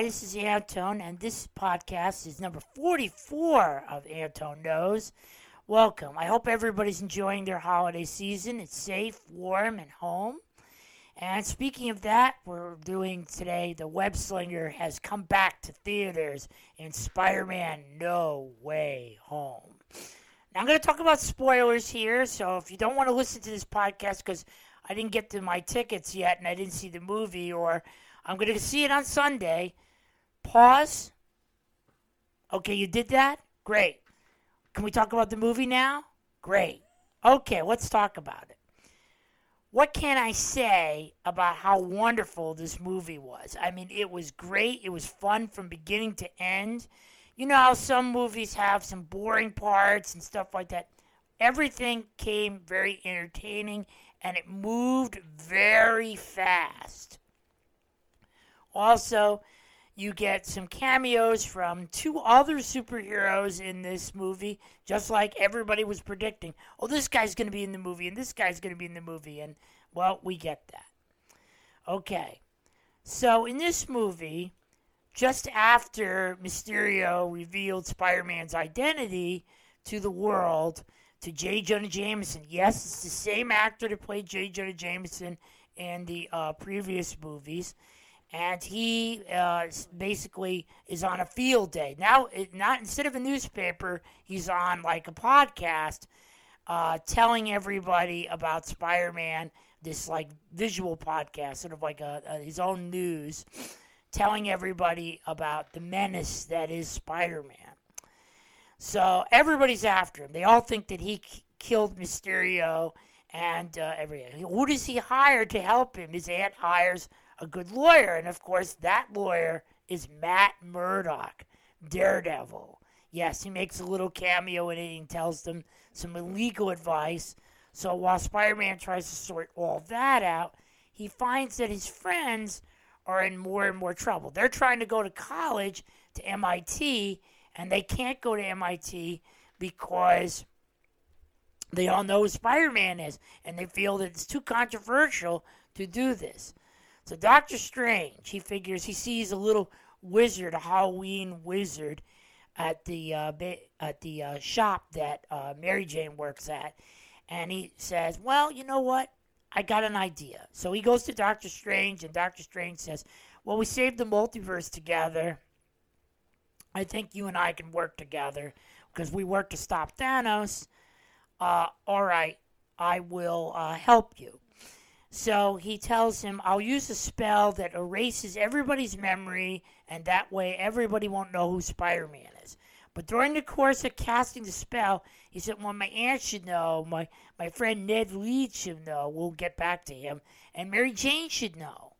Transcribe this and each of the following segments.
Hi, this is Anton, and this podcast is number 44 of Anton Knows. Welcome. I hope everybody's enjoying their holiday season. It's safe, warm, and home. And speaking of that, we're doing today The Web Slinger has come back to theaters in Spider Man No Way Home. Now, I'm going to talk about spoilers here, so if you don't want to listen to this podcast because I didn't get to my tickets yet and I didn't see the movie, or I'm going to see it on Sunday. Pause. Okay, you did that? Great. Can we talk about the movie now? Great. Okay, let's talk about it. What can I say about how wonderful this movie was? I mean, it was great. It was fun from beginning to end. You know how some movies have some boring parts and stuff like that? Everything came very entertaining and it moved very fast. Also, you get some cameos from two other superheroes in this movie, just like everybody was predicting. Oh, this guy's going to be in the movie, and this guy's going to be in the movie. And, well, we get that. Okay. So, in this movie, just after Mysterio revealed Spider Man's identity to the world, to J. Jonah Jameson, yes, it's the same actor that played J. Jonah Jameson in the uh, previous movies and he uh, basically is on a field day now. Not instead of a newspaper, he's on like a podcast, uh, telling everybody about Spider-Man. This like visual podcast, sort of like a, a, his own news, telling everybody about the menace that is Spider-Man. So everybody's after him. They all think that he k- killed Mysterio, and uh, every who does he hire to help him? His aunt hires a good lawyer. And of course, that lawyer is Matt Murdock, Daredevil. Yes, he makes a little cameo in it and tells them some illegal advice. So while Spider Man tries to sort all that out, he finds that his friends are in more and more trouble. They're trying to go to college to MIT, and they can't go to MIT because they all know who Spider Man is, and they feel that it's too controversial to do this. So Doctor Strange, he figures he sees a little wizard, a Halloween wizard, at the uh, at the uh, shop that uh, Mary Jane works at, and he says, "Well, you know what? I got an idea." So he goes to Doctor Strange, and Doctor Strange says, "Well, we saved the multiverse together. I think you and I can work together because we worked to stop Thanos. Uh, all right, I will uh, help you." So he tells him, I'll use a spell that erases everybody's memory, and that way everybody won't know who Spider Man is. But during the course of casting the spell, he said, Well, my aunt should know, my, my friend Ned Leeds should know, we'll get back to him, and Mary Jane should know.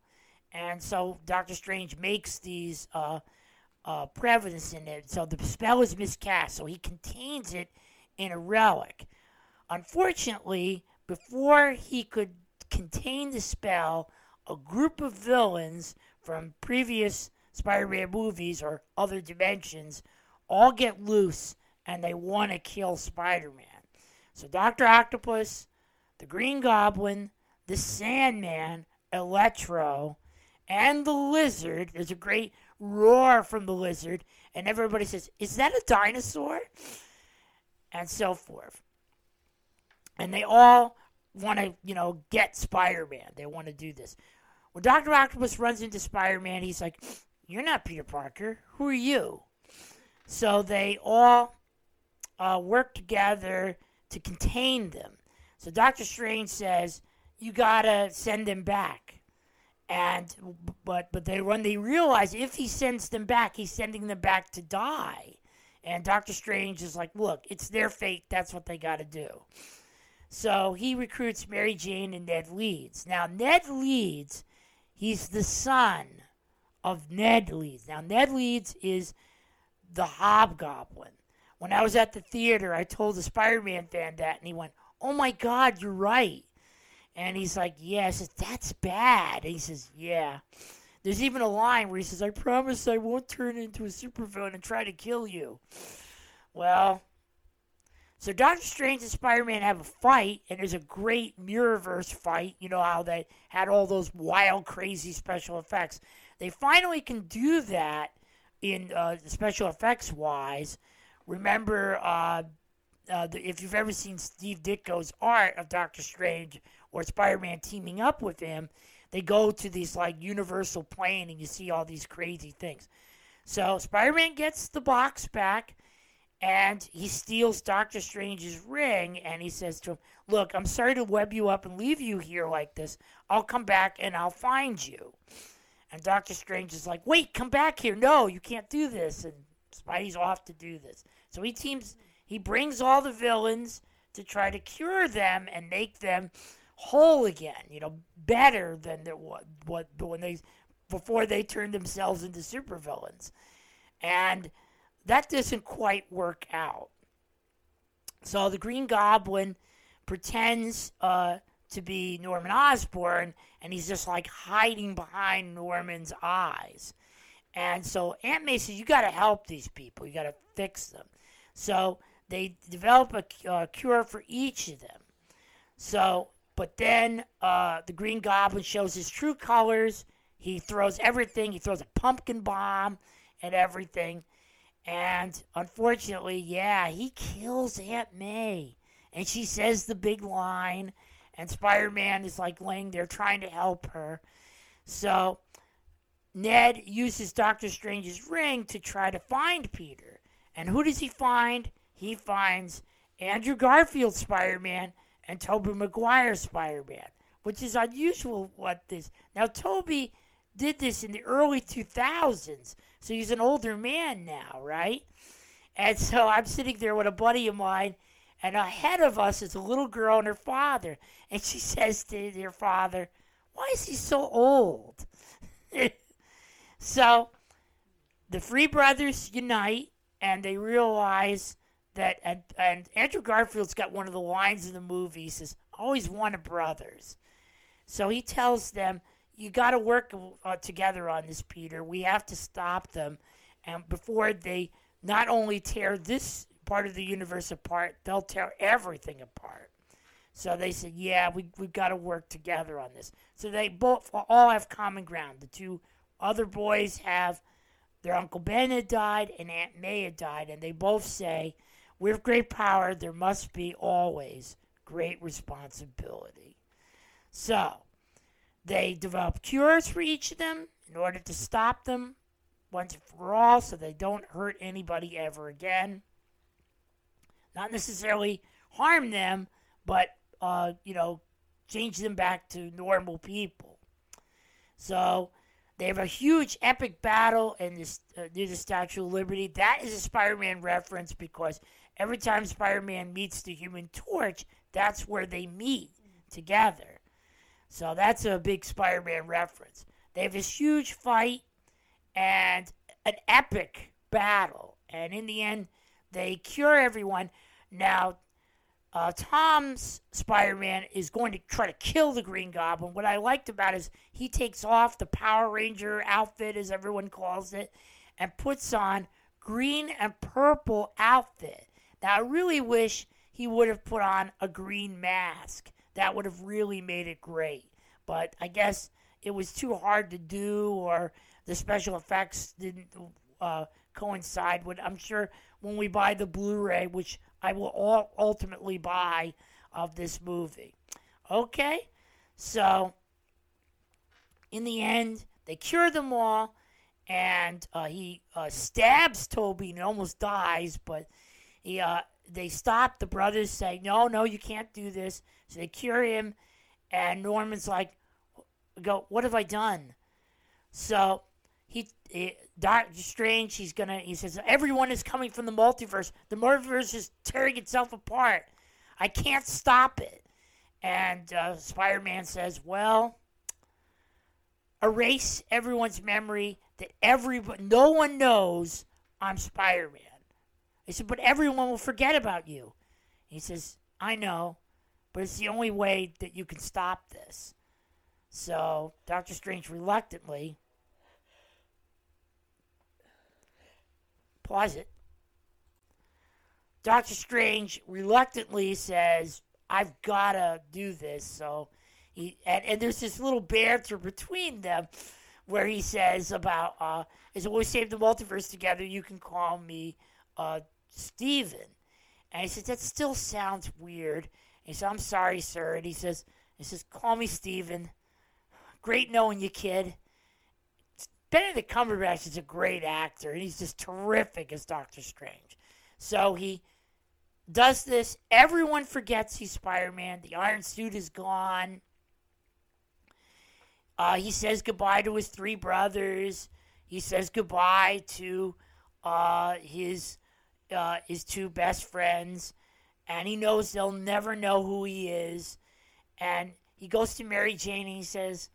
And so Doctor Strange makes these uh, uh, prevalence in it. So the spell is miscast, so he contains it in a relic. Unfortunately, before he could contain the spell, a group of villains from previous Spider Man movies or other dimensions all get loose and they want to kill Spider Man. So Dr. Octopus, the Green Goblin, the Sandman, Electro, and the Lizard, there's a great roar from the Lizard, and everybody says, Is that a dinosaur? And so forth. And they all want to, you know, get Spider Man. They want to do this. When Dr. Octopus runs into Spider Man, he's like, You're not Peter Parker. Who are you? So they all uh, work together to contain them. So Doctor Strange says, You gotta send them back. And but but they when they realize if he sends them back, he's sending them back to die. And Doctor Strange is like, look, it's their fate. That's what they got to do. So he recruits Mary Jane and Ned Leeds. Now, Ned Leeds, he's the son of Ned Leeds. Now, Ned Leeds is the Hobgoblin. When I was at the theater, I told the Spider Man fan that, and he went, Oh my God, you're right. And he's like, Yeah. I That's bad. And he says, Yeah. There's even a line where he says, I promise I won't turn into a supervillain and try to kill you. Well, so Doctor Strange and Spider Man have a fight, and there's a great Mirrorverse fight. You know how they had all those wild, crazy special effects. they finally can do that in uh, special effects wise. Remember, uh, uh, if you've ever seen Steve Ditko's art of Doctor Strange or Spider-Man teaming up with him, they go to this like universal plane and you see all these crazy things. So Spider-Man gets the box back and he steals Doctor Strange's ring and he says to him, "Look, I'm sorry to web you up and leave you here like this. I'll come back and I'll find you." And Doctor Strange is like, "Wait, come back here. No, you can't do this." And Spidey's off to do this. So he teams he brings all the villains to try to cure them and make them whole again, you know, better than the, what what when they before they turned themselves into supervillains. And that doesn't quite work out. So the Green Goblin pretends uh, to be Norman Osborn, and he's just like hiding behind Norman's eyes. And so Aunt May says, You got to help these people, you got to fix them. So they develop a uh, cure for each of them. So, but then uh, the Green Goblin shows his true colors. He throws everything, he throws a pumpkin bomb and everything. And unfortunately, yeah, he kills Aunt May. And she says the big line, and Spider Man is like laying there trying to help her. So Ned uses Doctor Strange's ring to try to find Peter. And who does he find? He finds Andrew Garfield Spider Man and Tobey Maguire Spider Man, which is unusual what this. Now, Tobey did this in the early 2000s. So he's an older man now, right? And so I'm sitting there with a buddy of mine, and ahead of us is a little girl and her father. And she says to their father, Why is he so old? so the three brothers unite and they realize that, and, and Andrew Garfield's got one of the lines in the movie. He says, Always of brothers. So he tells them, you got to work uh, together on this, Peter. We have to stop them, and before they not only tear this part of the universe apart, they'll tear everything apart. So they said, "Yeah, we we've got to work together on this." So they both all have common ground. The two other boys have their uncle Ben had died and Aunt May had died, and they both say, "With great power, there must be always great responsibility." So they develop cures for each of them in order to stop them once and for all so they don't hurt anybody ever again. Not necessarily harm them, but, uh, you know, change them back to normal people. So they have a huge epic battle in this, uh, near the Statue of Liberty. That is a Spider Man reference because every time Spider Man meets the Human Torch, that's where they meet together. So that's a big Spider Man reference. They have this huge fight and an epic battle. And in the end, they cure everyone. Now, uh, Tom's Spider Man is going to try to kill the Green Goblin. What I liked about it is he takes off the Power Ranger outfit, as everyone calls it, and puts on green and purple outfit. Now, I really wish he would have put on a green mask that would have really made it great. But I guess it was too hard to do, or the special effects didn't uh, coincide with. I'm sure when we buy the Blu-ray, which I will all ultimately buy of this movie. Okay, so in the end, they cure them all, and uh, he uh, stabs Tobey and almost dies, but he uh, they stop. The brothers say, "No, no, you can't do this." So they cure him, and Norman's like, "Go, what have I done?" So he, he Doctor Strange, he's gonna. He says everyone is coming from the multiverse. The multiverse is tearing itself apart. I can't stop it. And uh, Spider-Man says, "Well, erase everyone's memory that every no one knows I'm Spider-Man." He said, "But everyone will forget about you." He says, "I know, but it's the only way that you can stop this." So Doctor Strange reluctantly pause it. Doctor Strange reluctantly says, I've got to do this. So he, and, and there's this little banter between them where he says about uh, as we save the multiverse together, you can call me uh, Stephen. And he says that still sounds weird. And he says, I'm sorry, sir. And he says, he says, call me Stephen. Great knowing you, kid. Benedict Cumberbatch is a great actor, and he's just terrific as Doctor Strange. So he does this. Everyone forgets he's Spider Man. The Iron Suit is gone. Uh, he says goodbye to his three brothers. He says goodbye to uh, his uh, his two best friends, and he knows they'll never know who he is. And he goes to Mary Jane and he says,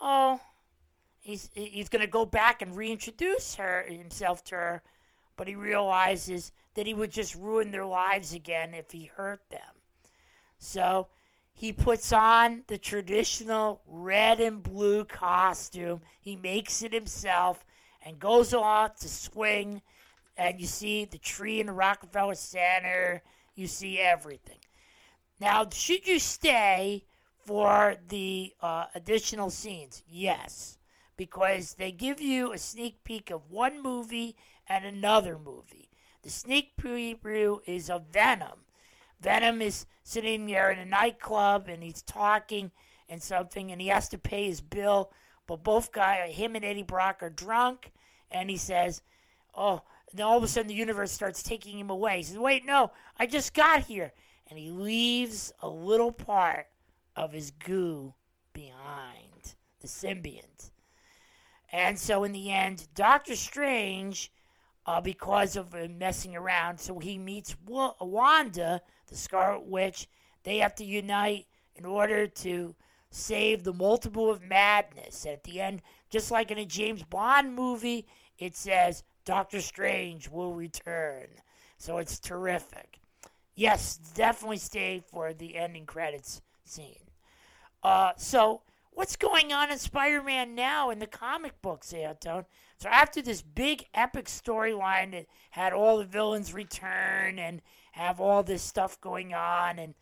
"Oh, he's he's going to go back and reintroduce her himself to her, but he realizes that he would just ruin their lives again if he hurt them. So he puts on the traditional red and blue costume. He makes it himself and goes off to swing. And you see the tree in the Rockefeller Center. You see everything. Now, should you stay for the uh, additional scenes? Yes, because they give you a sneak peek of one movie and another movie. The sneak preview is of Venom. Venom is sitting there in a nightclub and he's talking and something, and he has to pay his bill. But both guy, him and Eddie Brock, are drunk, and he says, "Oh." Then all of a sudden, the universe starts taking him away. He says, "Wait, no, I just got here," and he leaves a little part of his goo behind, the symbiont. And so, in the end, Doctor Strange uh, because of uh, messing around. So he meets w- Wanda, the Scarlet Witch. They have to unite in order to save the Multiverse of madness. And At the end, just like in a James Bond movie, it says Doctor Strange will return. So it's terrific. Yes, definitely stay for the ending credits scene. Uh, so what's going on in Spider-Man now in the comic books, Anton? So after this big epic storyline that had all the villains return and have all this stuff going on, and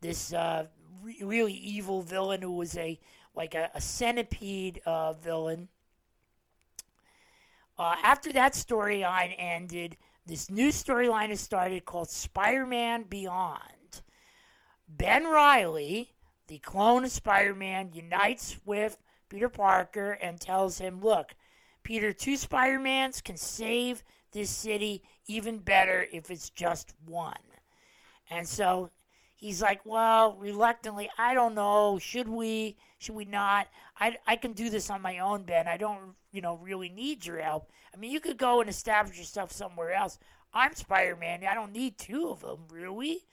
this uh, re- really evil villain who was a like a, a centipede uh, villain. Uh, after that storyline ended, this new storyline has started called Spider-Man Beyond. Ben Reilly, the clone of Spider-Man, unites with Peter Parker and tells him, "Look." Peter, two Spider Mans can save this city even better if it's just one. And so he's like, well, reluctantly, I don't know. Should we? Should we not? I, I can do this on my own, Ben. I don't, you know, really need your help. I mean, you could go and establish yourself somewhere else. I'm Spider Man. I don't need two of them, really.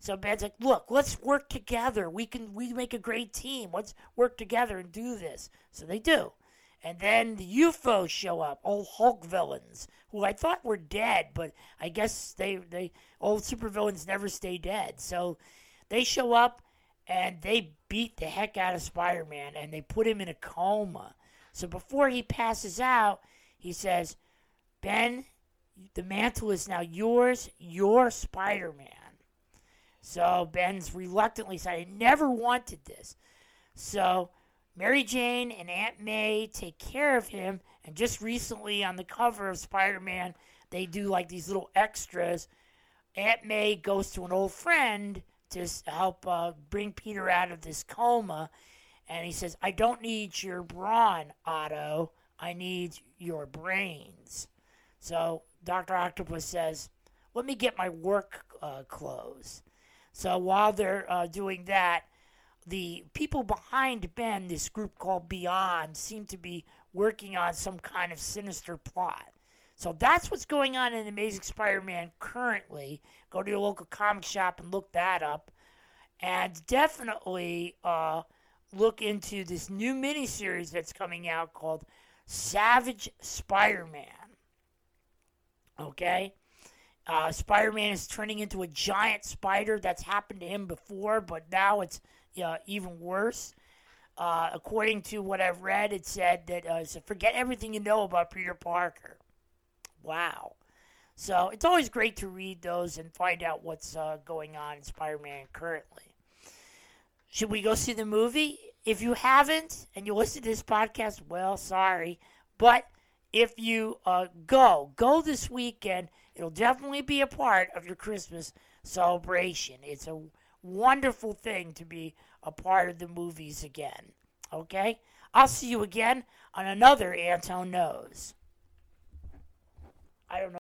So Ben's like, look, let's work together. We can we make a great team. Let's work together and do this. So they do. And then the U-Foes show up, old Hulk villains, who I thought were dead, but I guess they, they old supervillains never stay dead. So they show up and they beat the heck out of Spider Man and they put him in a coma. So before he passes out, he says, Ben, the mantle is now yours. You're Spider Man. So Ben's reluctantly said, I never wanted this. So Mary Jane and Aunt May take care of him, and just recently on the cover of Spider Man, they do like these little extras. Aunt May goes to an old friend to help uh, bring Peter out of this coma, and he says, I don't need your brawn, Otto. I need your brains. So Dr. Octopus says, Let me get my work uh, clothes. So while they're uh, doing that, the people behind Ben, this group called Beyond, seem to be working on some kind of sinister plot. So that's what's going on in Amazing Spider Man currently. Go to your local comic shop and look that up. And definitely uh, look into this new miniseries that's coming out called Savage Spider Man. Okay? Uh, Spider Man is turning into a giant spider. That's happened to him before, but now it's uh, even worse. Uh, according to what I've read, it said that uh, so forget everything you know about Peter Parker. Wow. So it's always great to read those and find out what's uh, going on in Spider Man currently. Should we go see the movie? if you haven't and you listen to this podcast, well, sorry. But if you uh, go, go this weekend. It'll definitely be a part of your Christmas celebration. It's a wonderful thing to be a part of the movies again. Okay? I'll see you again on another Anton Knows. I don't know.